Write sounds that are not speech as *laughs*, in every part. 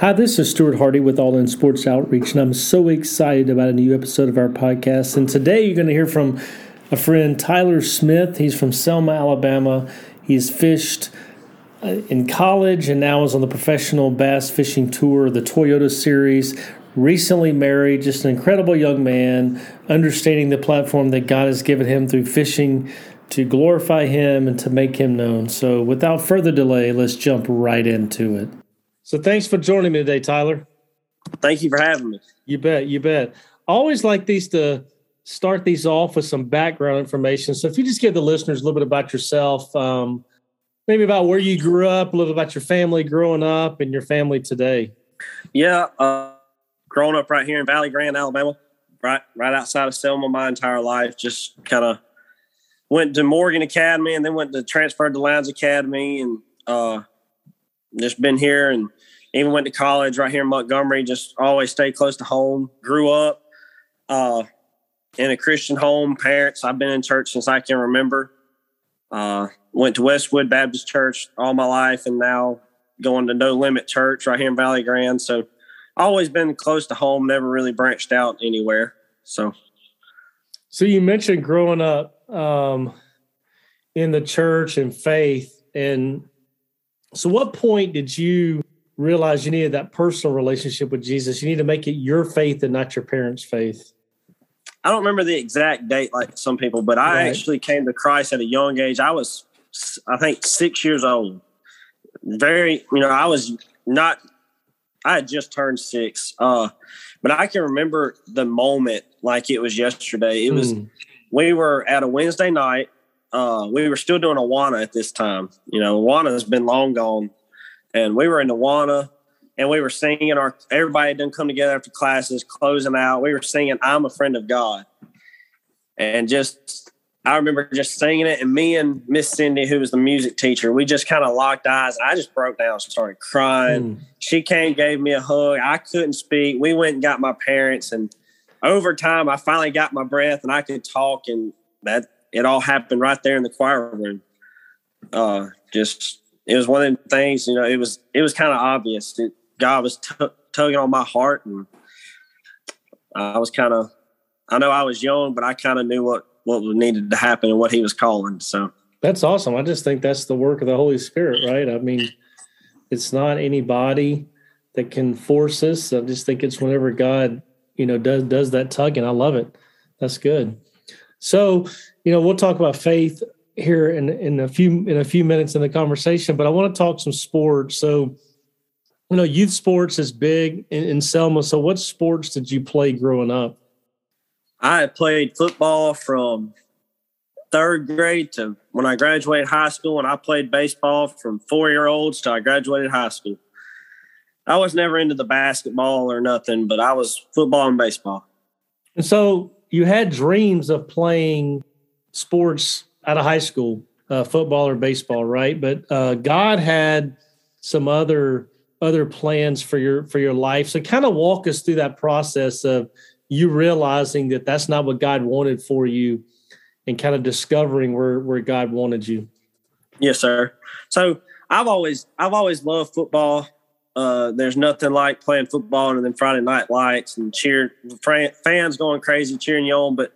Hi, this is Stuart Hardy with All In Sports Outreach, and I'm so excited about a new episode of our podcast. And today you're going to hear from a friend, Tyler Smith. He's from Selma, Alabama. He's fished uh, in college and now is on the professional bass fishing tour, the Toyota Series. Recently married, just an incredible young man, understanding the platform that God has given him through fishing to glorify Him and to make Him known. So, without further delay, let's jump right into it. So thanks for joining me today, Tyler. Thank you for having me. You bet. You bet. I always like these to start these off with some background information. So if you just give the listeners a little bit about yourself, um, maybe about where you grew up, a little about your family growing up and your family today. Yeah, uh, growing up right here in Valley Grande, Alabama, right right outside of Selma, my entire life. Just kind of went to Morgan Academy and then went to transferred to Lowndes Academy and uh, just been here and even went to college right here in Montgomery. Just always stayed close to home. Grew up uh, in a Christian home. Parents, I've been in church since I can remember. Uh, went to Westwood Baptist Church all my life, and now going to No Limit Church right here in Valley Grande. So, always been close to home. Never really branched out anywhere. So, so you mentioned growing up um, in the church and faith, and so what point did you realize you needed that personal relationship with Jesus. You need to make it your faith and not your parents' faith. I don't remember the exact date like some people, but I right. actually came to Christ at a young age. I was, I think, six years old. Very, you know, I was not, I had just turned six. Uh, but I can remember the moment like it was yesterday. It was, mm. we were at a Wednesday night. Uh, we were still doing Awana at this time. You know, Awana has been long gone. And we were in Awana and we were singing our everybody didn't come together after classes closing out. We were singing i'm a friend of god. And just i remember just singing it and me and miss cindy who was the music teacher we just kind of locked eyes. I just broke down and started crying. Mm. she came gave me a hug. I couldn't speak. We went and got my parents and over time i finally got my breath and i could talk and that it all happened right there in the choir room uh just it was one of the things, you know, it was, it was kind of obvious that God was t- tugging on my heart and I was kind of, I know I was young, but I kind of knew what, what needed to happen and what he was calling. So that's awesome. I just think that's the work of the Holy Spirit, right? I mean, it's not anybody that can force us. I just think it's whenever God, you know, does does that tugging. I love it. That's good. So, you know, we'll talk about faith here in in a few in a few minutes in the conversation, but I want to talk some sports. So, you know, youth sports is big in, in Selma. So, what sports did you play growing up? I played football from third grade to when I graduated high school, and I played baseball from four year olds till I graduated high school. I was never into the basketball or nothing, but I was football and baseball. And so you had dreams of playing sports out of high school, uh, football or baseball, right? But uh, God had some other other plans for your for your life. So kind of walk us through that process of you realizing that that's not what God wanted for you, and kind of discovering where where God wanted you. Yes, sir. So I've always I've always loved football. Uh, there's nothing like playing football and then Friday night lights and cheer fans going crazy cheering you on. But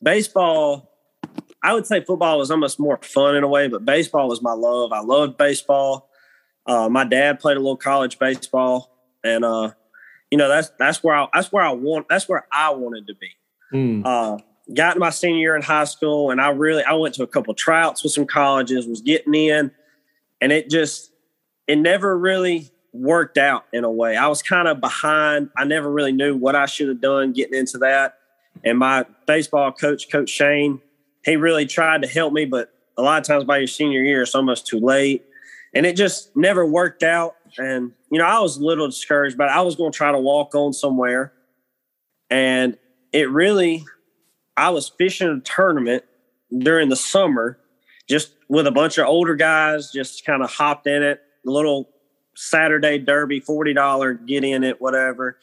baseball I would say football was almost more fun in a way, but baseball was my love. I loved baseball. Uh, my dad played a little college baseball, and uh, you know that's that's where I that's where I want that's where I wanted to be. Mm. Uh, got my senior year in high school, and I really I went to a couple tryouts with some colleges, was getting in, and it just it never really worked out in a way. I was kind of behind. I never really knew what I should have done getting into that. And my baseball coach, Coach Shane, he really tried to help me, but a lot of times by your senior year, it's almost too late. And it just never worked out. And, you know, I was a little discouraged, but I was going to try to walk on somewhere. And it really, I was fishing a tournament during the summer, just with a bunch of older guys, just kind of hopped in it, a little Saturday derby, $40, get in it, whatever.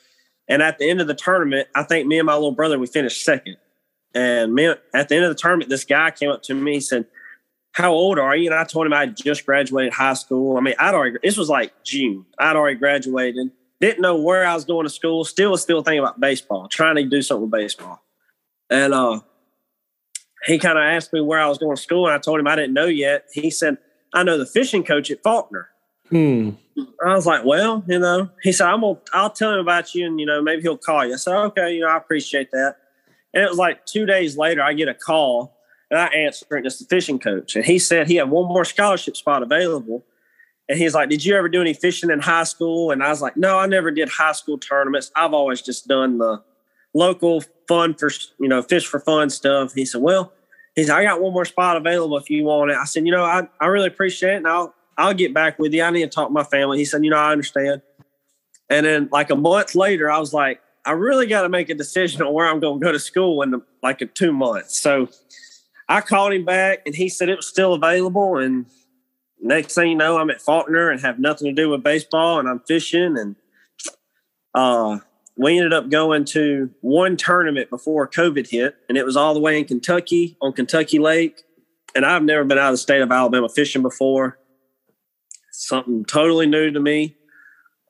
And at the end of the tournament, I think me and my little brother, we finished second. And man, at the end of the tournament, this guy came up to me said, How old are you? And I told him I just graduated high school. I mean, I'd already, this was like June. I'd already graduated. didn't know where I was going to school. Still was still thinking about baseball, trying to do something with baseball. And uh, he kind of asked me where I was going to school, and I told him I didn't know yet. He said, "I know the fishing coach at Faulkner." Hmm. I was like, "Well, you know," he said, "I'm gonna, I'll tell him about you, and you know, maybe he'll call you." I said, "Okay, you know, I appreciate that." And it was like two days later, I get a call, and I answer it. And it's the fishing coach, and he said he had one more scholarship spot available. And he's like, Did you ever do any fishing in high school? And I was like, No, I never did high school tournaments. I've always just done the local fun for, you know, fish for fun stuff. He said, Well, he said, I got one more spot available if you want it. I said, You know, I, I really appreciate it. And I'll, I'll get back with you. I need to talk to my family. He said, You know, I understand. And then, like a month later, I was like, I really got to make a decision on where I'm going to go to school in the, like in two months. So I called him back and he said it was still available. And next thing you know, I'm at Faulkner and have nothing to do with baseball and I'm fishing. And uh, we ended up going to one tournament before COVID hit, and it was all the way in Kentucky on Kentucky Lake. And I've never been out of the state of Alabama fishing before. Something totally new to me.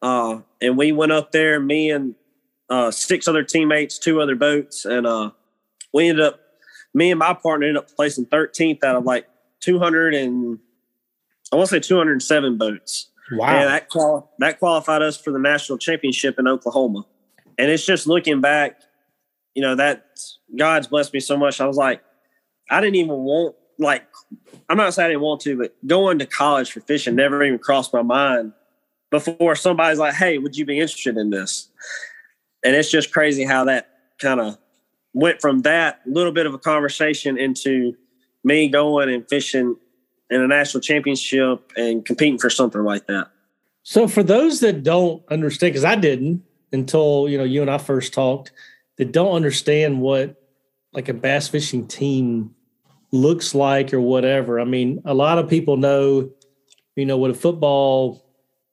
Uh, and we went up there, me and uh, six other teammates, two other boats, and uh, we ended up, me and my partner ended up placing 13th out of like 200 and I want to say 207 boats. Wow. And that, quali- that qualified us for the national championship in Oklahoma. And it's just looking back, you know, that God's blessed me so much. I was like, I didn't even want, like, I'm not saying I didn't want to, but going to college for fishing never even crossed my mind before somebody's like, hey, would you be interested in this? And it's just crazy how that kind of went from that little bit of a conversation into me going and fishing in a national championship and competing for something like that. So for those that don't understand, because I didn't until you know you and I first talked, that don't understand what like a bass fishing team looks like or whatever. I mean, a lot of people know, you know, what a football,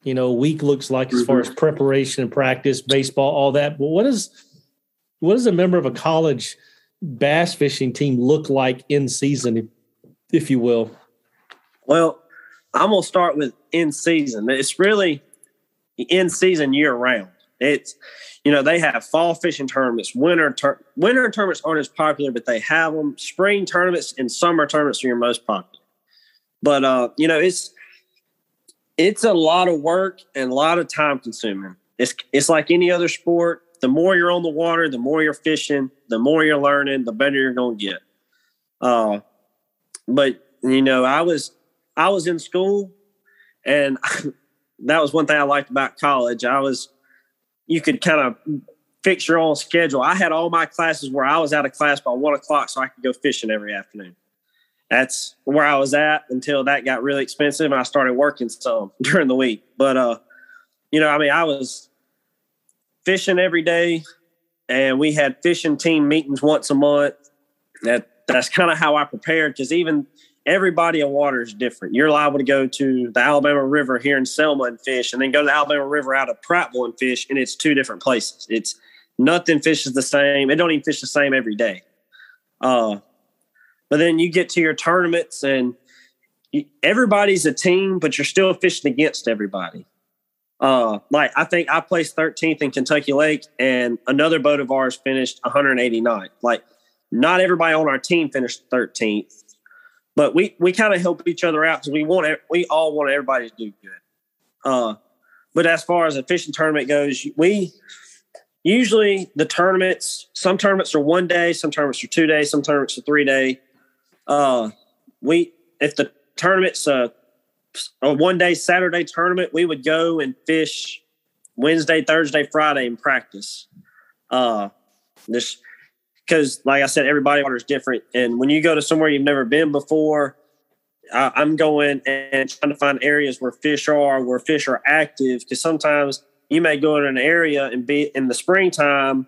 you know, week looks like as far as mm-hmm. preparation and practice, baseball, all that. But what is what does a member of a college bass fishing team look like in season, if, if you will? Well, I'm gonna start with in season. It's really in season year round. It's you know they have fall fishing tournaments, winter winter tournaments aren't as popular, but they have them. Spring tournaments and summer tournaments are your most popular. But uh, you know it's it's a lot of work and a lot of time consuming. It's it's like any other sport. The more you're on the water, the more you're fishing, the more you're learning, the better you're gonna get. Uh, but you know, I was I was in school, and *laughs* that was one thing I liked about college. I was, you could kind of fix your own schedule. I had all my classes where I was out of class by one o'clock, so I could go fishing every afternoon. That's where I was at until that got really expensive, and I started working some *laughs* during the week. But uh, you know, I mean, I was fishing every day, and we had fishing team meetings once a month. That that's kind of how I prepared because even every body of water is different. You're liable to go to the Alabama River here in Selma and fish, and then go to the Alabama River out of Prattville and fish, and it's two different places. It's nothing fishes the same. It don't even fish the same every day. Uh, but then you get to your tournaments, and you, everybody's a team, but you're still fishing against everybody. Uh, like I think I placed 13th in Kentucky Lake, and another boat of ours finished 189. Like not everybody on our team finished 13th but we we kind of help each other out because we want we all want everybody to do good. Uh, but as far as a fishing tournament goes, we usually the tournaments. Some tournaments are one day, some tournaments are two days, some tournaments are three day. Uh, we if the tournament's a, a one day Saturday tournament, we would go and fish Wednesday, Thursday, Friday and practice. Uh, this because like I said, everybody water is different. And when you go to somewhere you've never been before, I, I'm going and trying to find areas where fish are, where fish are active. Because sometimes you may go in an area and be in the springtime,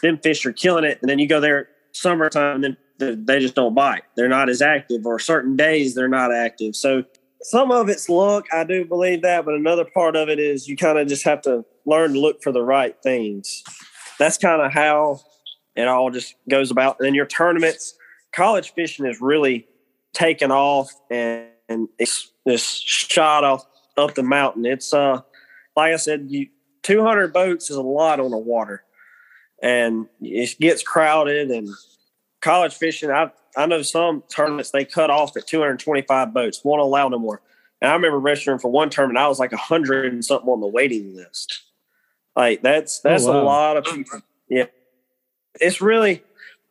then fish are killing it, and then you go there summertime, and then they just don't bite. They're not as active, or certain days they're not active. So some of it's luck, I do believe that, but another part of it is you kind of just have to learn to look for the right things. That's kind of how it all just goes about. And then your tournaments, college fishing is really taken off and, and it's this shot off up the mountain. It's uh like I said, you 200 boats is a lot on the water, and it gets crowded. And college fishing, I I know some tournaments they cut off at 225 boats, won't allow no more. And I remember registering for one tournament, I was like a hundred and something on the waiting list. Like that's that's oh, wow. a lot of people. Yeah, it's really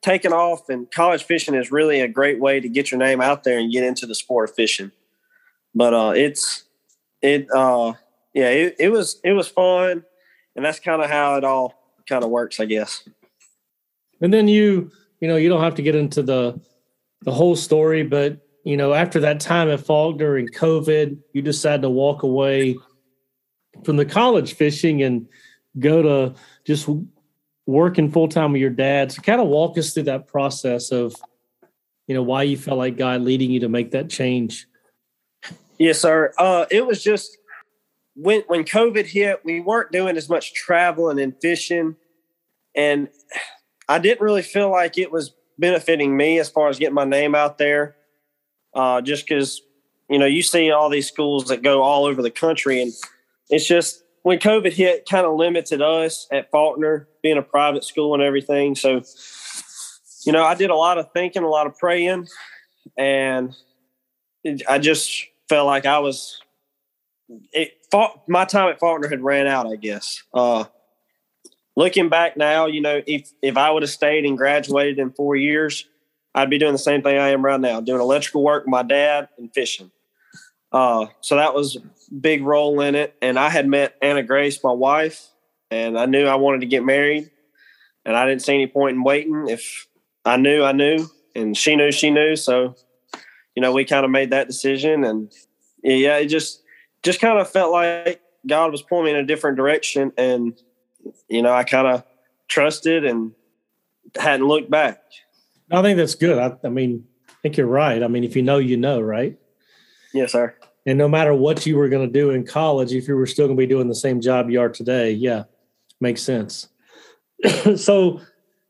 taken off, and college fishing is really a great way to get your name out there and get into the sport of fishing. But uh, it's it uh, yeah, it, it was it was fun, and that's kind of how it all kind of works, I guess. And then you you know you don't have to get into the the whole story, but you know after that time at Faulkner and COVID, you decided to walk away from the college fishing and go to just working full time with your dad. So kind of walk us through that process of, you know, why you felt like God leading you to make that change. Yes, sir. Uh, it was just when when COVID hit, we weren't doing as much traveling and fishing, and I didn't really feel like it was benefiting me as far as getting my name out there. Uh, just because you know you see all these schools that go all over the country, and it's just when COVID hit, kind of limited us at Faulkner, being a private school and everything. So, you know, I did a lot of thinking, a lot of praying, and I just felt like I was. It, my time at Faulkner had ran out, I guess. Uh, looking back now, you know, if if I would have stayed and graduated in four years, I'd be doing the same thing I am right now, doing electrical work with my dad and fishing. Uh, so that was big role in it. And I had met Anna Grace, my wife, and I knew I wanted to get married. And I didn't see any point in waiting. If I knew, I knew, and she knew, she knew. So, you know, we kind of made that decision. And yeah, it just, just kind of felt like God was pulling me in a different direction. And, you know, I kind of trusted and hadn't looked back. I think that's good. I, I mean, I think you're right. I mean, if you know, you know, right? Yes, sir. And no matter what you were going to do in college, if you were still going to be doing the same job you are today, yeah, makes sense. *coughs* so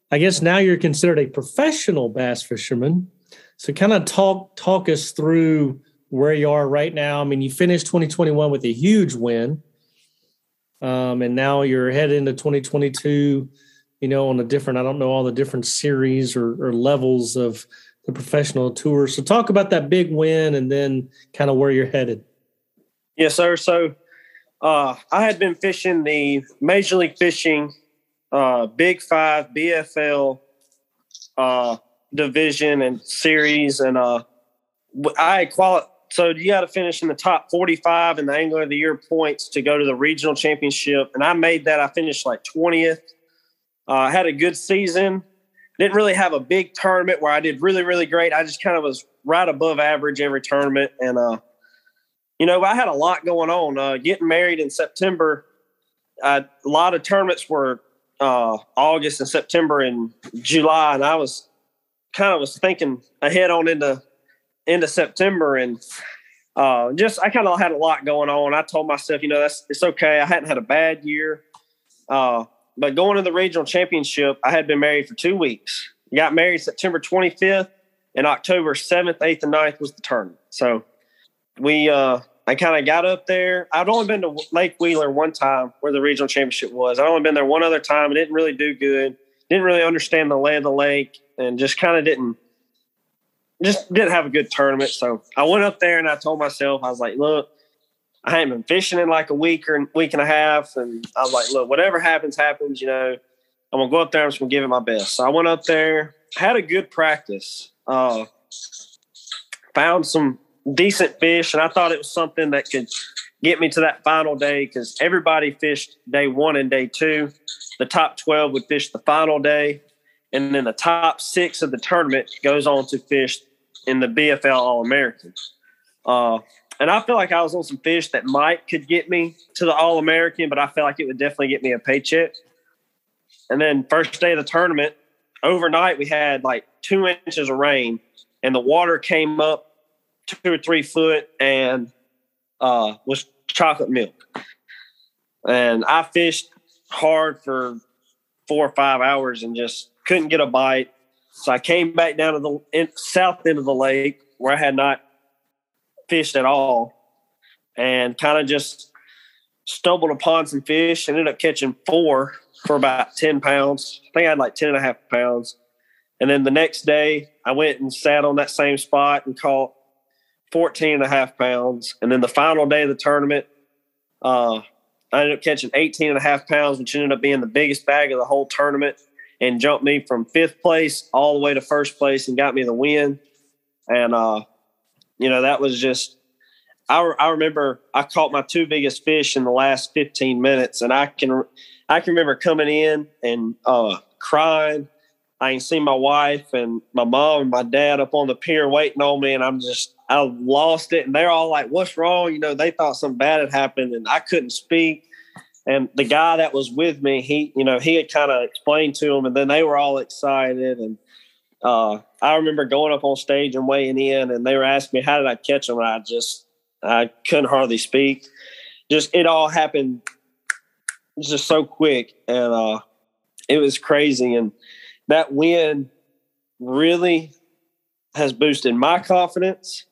I guess now you're considered a professional bass fisherman. So kind of talk talk us through where you are right now. I mean, you finished 2021 with a huge win. Um, and now you're headed into 2022, you know, on a different, I don't know all the different series or, or levels of the professional tour. So talk about that big win and then kind of where you're headed. Yes, sir. So uh, I had been fishing the Major League Fishing uh, Big Five BFL uh, division and series, and uh, I quali- So you got to finish in the top 45 in the Angler of the Year points to go to the regional championship, and I made that. I finished like 20th. Uh, I had a good season didn't really have a big tournament where I did really, really great. I just kind of was right above average every tournament. And, uh, you know, I had a lot going on. Uh, getting married in September, uh, a lot of tournaments were uh, August and September and July, and I was kind of was thinking ahead on into into September, and uh, just I kind of had a lot going on. I told myself, you know, that's it's okay. I hadn't had a bad year. Uh, but going to the regional championship, I had been married for two weeks. Got married September 25th, and October 7th, 8th, and 9th was the tournament. So we, uh, I kind of got up there. I'd only been to Lake Wheeler one time where the regional championship was. I'd only been there one other time I didn't really do good. Didn't really understand the lay of the lake and just kind of didn't, just didn't have a good tournament. So I went up there and I told myself, I was like, look, I hadn't been fishing in like a week or week and a half, and I was like, look, whatever happens, happens. You know, I'm gonna go up there. I'm just gonna give it my best. So I went up there, had a good practice, uh, found some decent fish, and I thought it was something that could get me to that final day because everybody fished day one and day two. The top 12 would fish the final day, and then the top six of the tournament goes on to fish in the BFL All American. Uh, and I feel like I was on some fish that might could get me to the All American, but I felt like it would definitely get me a paycheck. And then first day of the tournament, overnight we had like two inches of rain, and the water came up two or three foot and uh, was chocolate milk. And I fished hard for four or five hours and just couldn't get a bite. So I came back down to the in, south end of the lake where I had not fished at all and kind of just stumbled upon some fish. and Ended up catching four for about 10 pounds. I think I had like 10 and a half pounds. And then the next day, I went and sat on that same spot and caught 14 and a half pounds. And then the final day of the tournament, uh, I ended up catching 18 and a half pounds, which ended up being the biggest bag of the whole tournament and jumped me from fifth place all the way to first place and got me the win. And, uh, you know, that was just, I, I remember I caught my two biggest fish in the last 15 minutes. And I can, I can remember coming in and uh, crying. I ain't seen my wife and my mom and my dad up on the pier waiting on me. And I'm just, I lost it. And they're all like, what's wrong? You know, they thought something bad had happened and I couldn't speak. And the guy that was with me, he, you know, he had kind of explained to them and then they were all excited. And uh, I remember going up on stage and weighing in and they were asking me, how did I catch them? And I just, I couldn't hardly speak. Just, it all happened just so quick. And uh, it was crazy. And that win really has boosted my confidence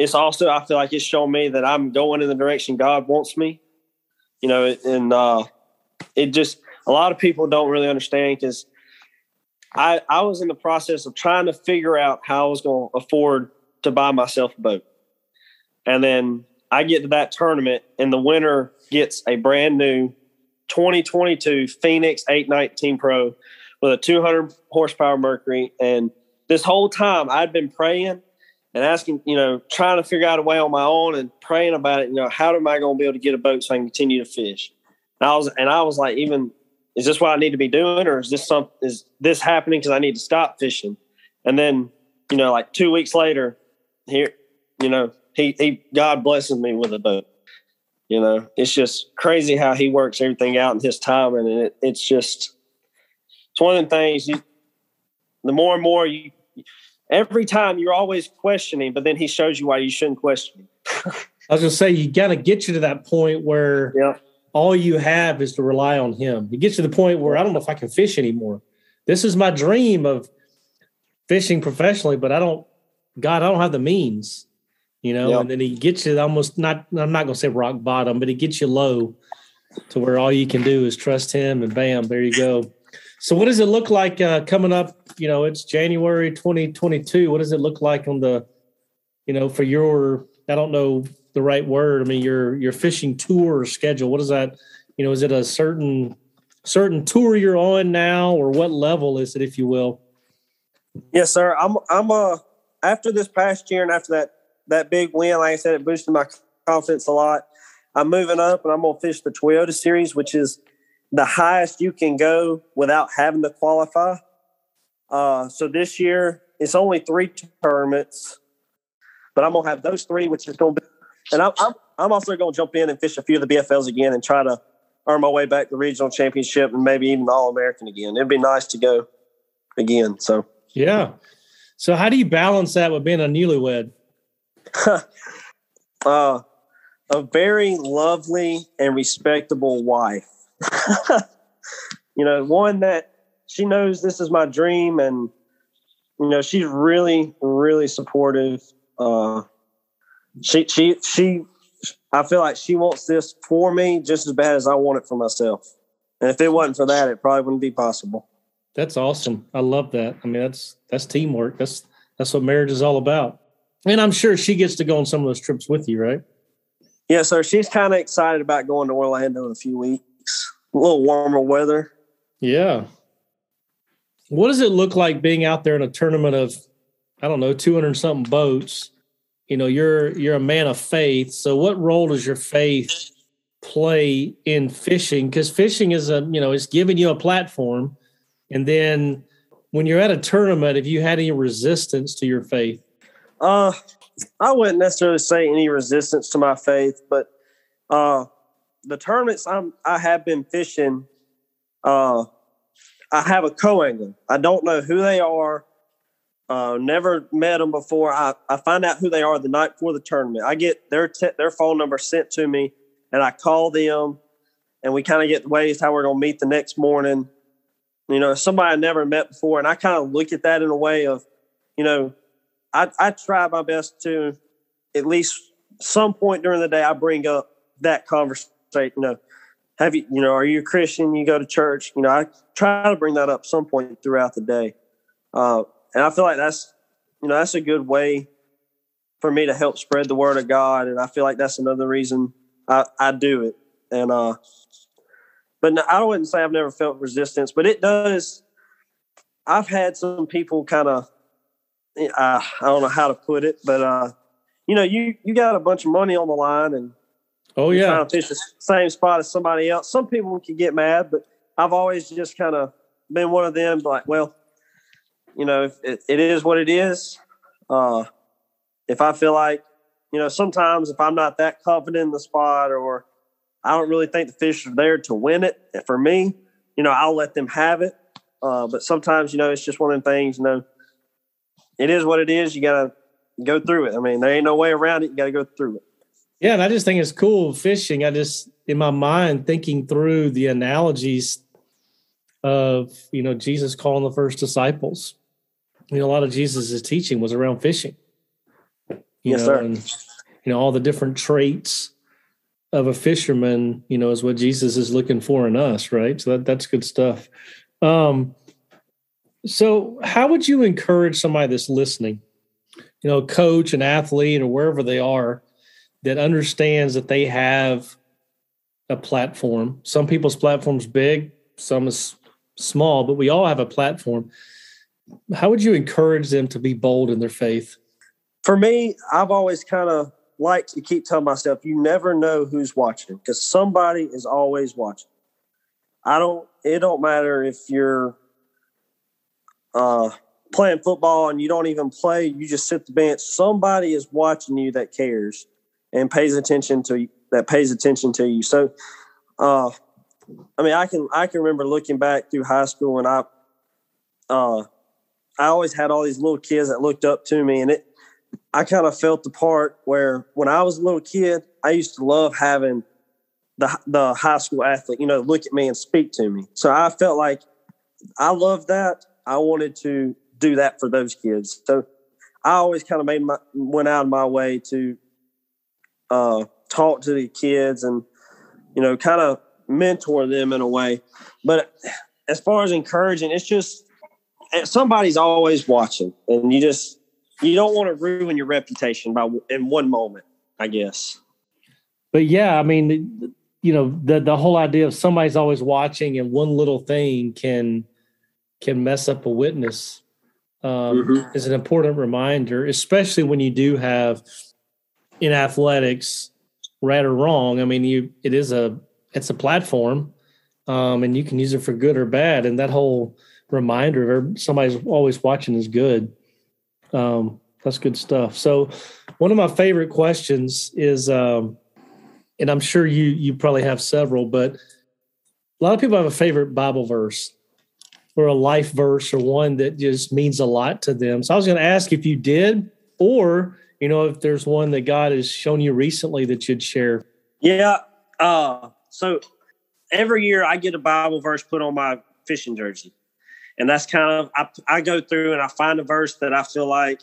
it's also I feel like it's shown me that I'm going in the direction God wants me. You know, and uh, it just a lot of people don't really understand because I I was in the process of trying to figure out how I was going to afford to buy myself a boat, and then I get to that tournament and the winner gets a brand new 2022 Phoenix 819 Pro with a 200 horsepower Mercury, and this whole time I'd been praying and asking, you know, trying to figure out a way on my own and praying about it. You know, how am I going to be able to get a boat so I can continue to fish? And I was, and I was like, even is this what I need to be doing, or is this some is this happening because I need to stop fishing? And then, you know, like two weeks later, here, you know, he he God blesses me with a boat. You know, it's just crazy how he works everything out in his time, and it, it's just it's one of the things. You, the more and more you every time you're always questioning, but then he shows you why you shouldn't question. *laughs* I was gonna say you got to get you to that point where yeah. all you have is to rely on him. You get to the point where I don't know if I can fish anymore. This is my dream of fishing professionally, but I don't. God, I don't have the means. You know, yeah. and then he gets you almost not. I'm not gonna say rock bottom, but he gets you low to where all you can do is trust him, and bam, there you go. So, what does it look like uh, coming up? You know, it's January 2022. What does it look like on the, you know, for your? I don't know the right word. I mean, your your fishing tour schedule. What is that? You know, is it a certain certain tour you're on now, or what level is it, if you will? Yes, sir. I'm I'm uh after this past year and after that that big win, like I said, it boosted my confidence a lot. I'm moving up and I'm gonna fish the Toyota series, which is the highest you can go without having to qualify. Uh, so this year it's only three tournaments, but I'm gonna have those three, which is gonna be, and I'm I'm, I'm also gonna jump in and fish a few of the BFLs again and try to earn my way back to the regional championship and maybe even All American again. It'd be nice to go again. So yeah. So how do you balance that with being a newlywed? *laughs* uh, a very lovely and respectable wife. *laughs* you know, one that she knows this is my dream and you know, she's really, really supportive. Uh she she she I feel like she wants this for me just as bad as I want it for myself. And if it wasn't for that, it probably wouldn't be possible. That's awesome. I love that. I mean, that's that's teamwork. That's that's what marriage is all about. And I'm sure she gets to go on some of those trips with you, right? Yeah, so she's kind of excited about going to Orlando in a few weeks a little warmer weather. Yeah. What does it look like being out there in a tournament of, I don't know, 200 something boats? You know, you're you're a man of faith. So what role does your faith play in fishing? Because fishing is a, you know, it's giving you a platform. And then when you're at a tournament, if you had any resistance to your faith? Uh I wouldn't necessarily say any resistance to my faith, but uh the tournaments I'm I have been fishing, uh, I have a co-angler. I don't know who they are. Uh, never met them before. I, I find out who they are the night before the tournament. I get their te- their phone number sent to me, and I call them, and we kind of get ways how we're going to meet the next morning. You know, somebody I never met before, and I kind of look at that in a way of, you know, I I try my best to, at least some point during the day, I bring up that conversation say, you know, have you, you know, are you a Christian? You go to church? You know, I try to bring that up some point throughout the day. Uh, and I feel like that's, you know, that's a good way for me to help spread the word of God. And I feel like that's another reason I, I do it. And, uh, but no, I wouldn't say I've never felt resistance, but it does. I've had some people kind of, uh, I don't know how to put it, but, uh, you know, you, you got a bunch of money on the line and, Oh yeah, trying to fish the same spot as somebody else. Some people can get mad, but I've always just kind of been one of them. Like, well, you know, it, it is what it is. Uh, if I feel like, you know, sometimes if I'm not that confident in the spot or I don't really think the fish are there to win it, for me, you know, I'll let them have it. Uh, but sometimes, you know, it's just one of them things, you know, it is what it is. You got to go through it. I mean, there ain't no way around it. You got to go through it. Yeah, and I just think it's cool fishing. I just in my mind thinking through the analogies of you know Jesus calling the first disciples. You know, a lot of Jesus' teaching was around fishing. You yes, know, sir. and you know all the different traits of a fisherman. You know, is what Jesus is looking for in us, right? So that that's good stuff. Um, so, how would you encourage somebody that's listening? You know, coach, an athlete, or wherever they are that understands that they have a platform. Some people's platform's big, some is small, but we all have a platform. How would you encourage them to be bold in their faith? For me, I've always kind of liked to keep telling myself, you never know who's watching because somebody is always watching. I don't, it don't matter if you're uh, playing football and you don't even play, you just sit the bench. Somebody is watching you that cares and pays attention to that pays attention to you. So, uh, I mean, I can I can remember looking back through high school, and I, uh, I always had all these little kids that looked up to me, and it, I kind of felt the part where when I was a little kid, I used to love having the the high school athlete, you know, look at me and speak to me. So I felt like I loved that. I wanted to do that for those kids. So I always kind of made my went out of my way to uh, talk to the kids and you know kind of mentor them in a way but as far as encouraging it's just eh, somebody's always watching and you just you don't want to ruin your reputation by in one moment i guess but yeah i mean you know the the whole idea of somebody's always watching and one little thing can can mess up a witness um, mm-hmm. is an important reminder especially when you do have in athletics, right or wrong. I mean, you it is a it's a platform, um, and you can use it for good or bad. And that whole reminder of somebody's always watching is good. Um, that's good stuff. So, one of my favorite questions is, um, and I'm sure you you probably have several, but a lot of people have a favorite Bible verse or a life verse or one that just means a lot to them. So I was going to ask if you did, or you know, if there's one that God has shown you recently that you'd share. Yeah. Uh, so every year I get a Bible verse put on my fishing jersey. And that's kind of, I, I go through and I find a verse that I feel like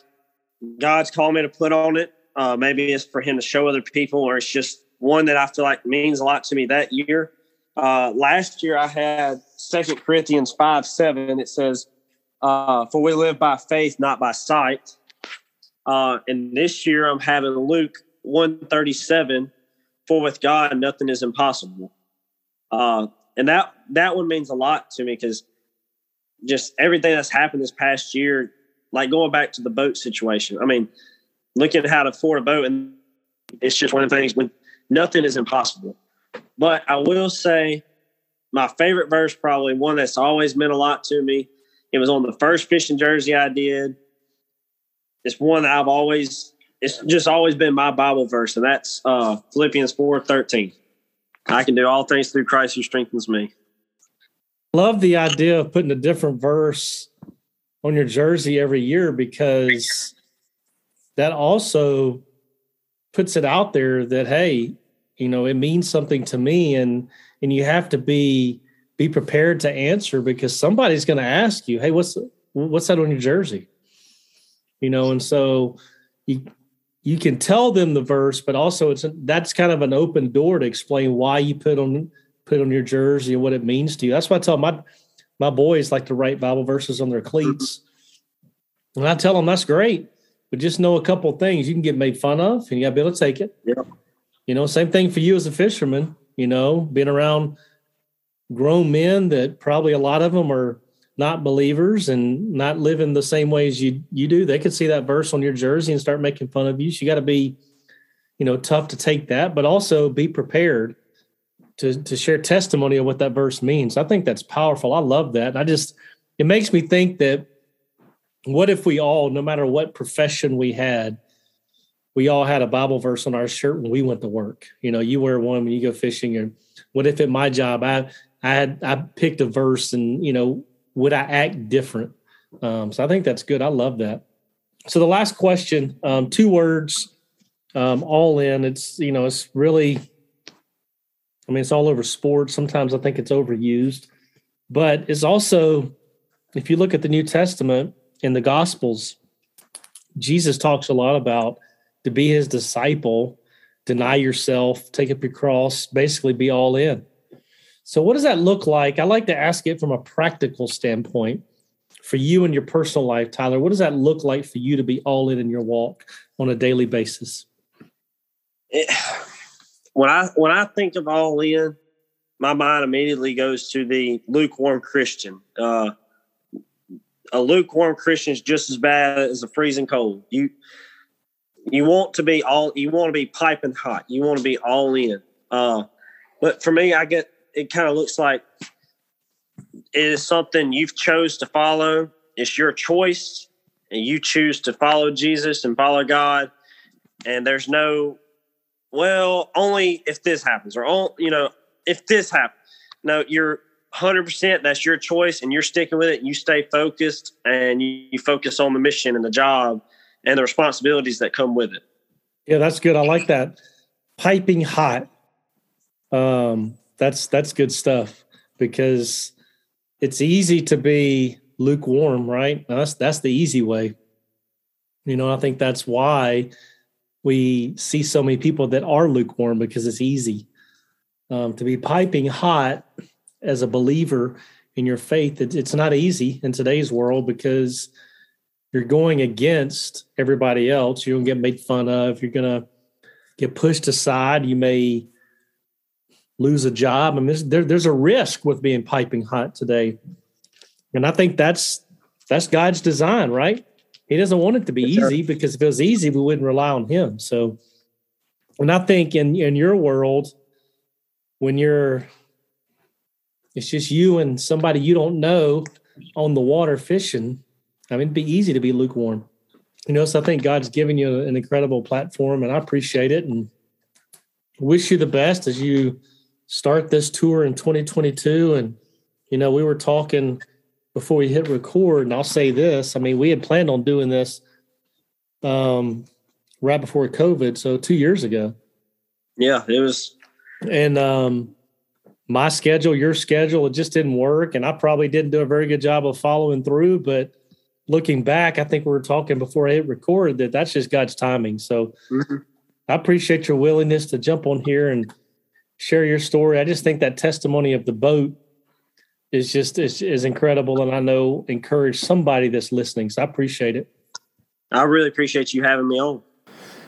God's called me to put on it. Uh, maybe it's for Him to show other people, or it's just one that I feel like means a lot to me that year. Uh, last year I had Second Corinthians 5 7. It says, uh, For we live by faith, not by sight. Uh, and this year I'm having Luke 137, for with God nothing is impossible. Uh, and that that one means a lot to me because just everything that's happened this past year, like going back to the boat situation. I mean, looking at how to afford a boat, and it's just one of the things when nothing is impossible. But I will say, my favorite verse, probably one that's always meant a lot to me. It was on the first fishing jersey I did it's one that I've always it's just always been my Bible verse, and that's uh, Philippians four thirteen. I can do all things through Christ who strengthens me. Love the idea of putting a different verse on your jersey every year because that also puts it out there that hey, you know, it means something to me, and and you have to be be prepared to answer because somebody's going to ask you, hey, what's what's that on your jersey? You know, and so you you can tell them the verse, but also it's that's kind of an open door to explain why you put on put on your jersey and what it means to you. That's why I tell my my boys like to write Bible verses on their cleats, and I tell them that's great, but just know a couple things. You can get made fun of, and you got to be able to take it. Yeah. You know, same thing for you as a fisherman. You know, being around grown men that probably a lot of them are not believers and not living the same way as you you do, they could see that verse on your jersey and start making fun of you. So you got to be, you know, tough to take that, but also be prepared to to share testimony of what that verse means. I think that's powerful. I love that. I just it makes me think that what if we all, no matter what profession we had, we all had a Bible verse on our shirt when we went to work. You know, you wear one when you go fishing, and what if at my job I I had I picked a verse and you know would I act different? Um, so I think that's good. I love that. So the last question, um, two words, um, all in. It's you know it's really, I mean it's all over sports. Sometimes I think it's overused, but it's also if you look at the New Testament in the Gospels, Jesus talks a lot about to be His disciple, deny yourself, take up your cross, basically be all in. So, what does that look like? I like to ask it from a practical standpoint for you and your personal life, Tyler. What does that look like for you to be all in in your walk on a daily basis? It, when I when I think of all in, my mind immediately goes to the lukewarm Christian. Uh, a lukewarm Christian is just as bad as a freezing cold. You you want to be all you want to be piping hot. You want to be all in. Uh, but for me, I get it kind of looks like it is something you've chose to follow. It's your choice, and you choose to follow Jesus and follow God. And there's no, well, only if this happens, or all you know, if this happens. No, you're 100%. That's your choice, and you're sticking with it. You stay focused, and you, you focus on the mission and the job and the responsibilities that come with it. Yeah, that's good. I like that. Piping hot. Um, that's that's good stuff because it's easy to be lukewarm, right? That's that's the easy way. You know, I think that's why we see so many people that are lukewarm because it's easy um, to be piping hot as a believer in your faith. It, it's not easy in today's world because you're going against everybody else. You're gonna get made fun of. You're gonna get pushed aside. You may lose a job. I mean, there, there's a risk with being piping hot today, and I think that's that's God's design, right? He doesn't want it to be easy because if it was easy, we wouldn't rely on Him. So, and I think in in your world, when you're it's just you and somebody you don't know on the water fishing. I mean, it'd be easy to be lukewarm. You know, so I think God's given you an incredible platform, and I appreciate it, and wish you the best as you start this tour in 2022. And, you know, we were talking before we hit record, and I'll say this I mean, we had planned on doing this um, right before COVID, so two years ago. Yeah, it was. And um, my schedule, your schedule, it just didn't work. And I probably didn't do a very good job of following through. But looking back, I think we were talking before I hit record that that's just God's timing. So mm-hmm. I appreciate your willingness to jump on here and share your story. I just think that testimony of the boat is just is, is incredible, and I know encourage somebody that's listening. So I appreciate it. I really appreciate you having me on.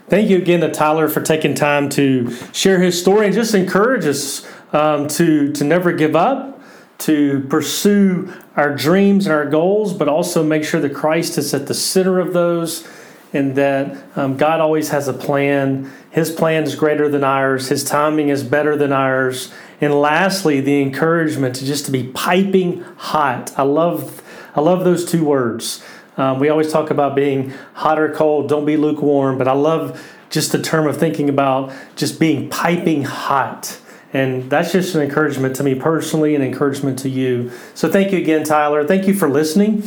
Thank you again to Tyler for taking time to share his story and just encourage us um, to to never give up, to pursue our dreams and our goals, but also make sure that Christ is at the center of those and that um, God always has a plan. His plan is greater than ours. His timing is better than ours. And lastly, the encouragement to just to be piping hot. I love, I love those two words. Um, we always talk about being hot or cold. Don't be lukewarm. But I love just the term of thinking about just being piping hot. And that's just an encouragement to me personally, and encouragement to you. So thank you again, Tyler. Thank you for listening.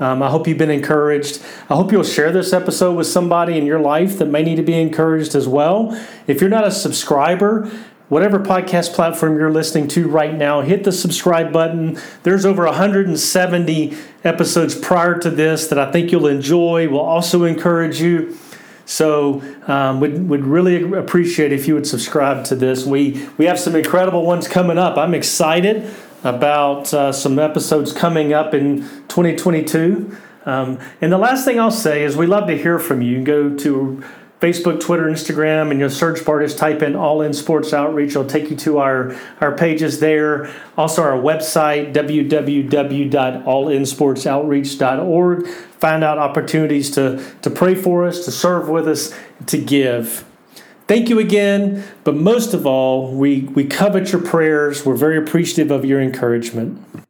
Um, I hope you've been encouraged. I hope you'll share this episode with somebody in your life that may need to be encouraged as well. If you're not a subscriber, whatever podcast platform you're listening to right now, hit the subscribe button. There's over 170 episodes prior to this that I think you'll enjoy. We'll also encourage you. So um, would would really appreciate if you would subscribe to this. We we have some incredible ones coming up. I'm excited about uh, some episodes coming up in 2022. Um, and the last thing I'll say is we love to hear from you. you go to Facebook, Twitter, Instagram, and your search bar just type in All In Sports Outreach. It'll take you to our, our pages there. Also, our website, www.allinsportsoutreach.org. Find out opportunities to, to pray for us, to serve with us, to give. Thank you again, but most of all, we, we covet your prayers. We're very appreciative of your encouragement.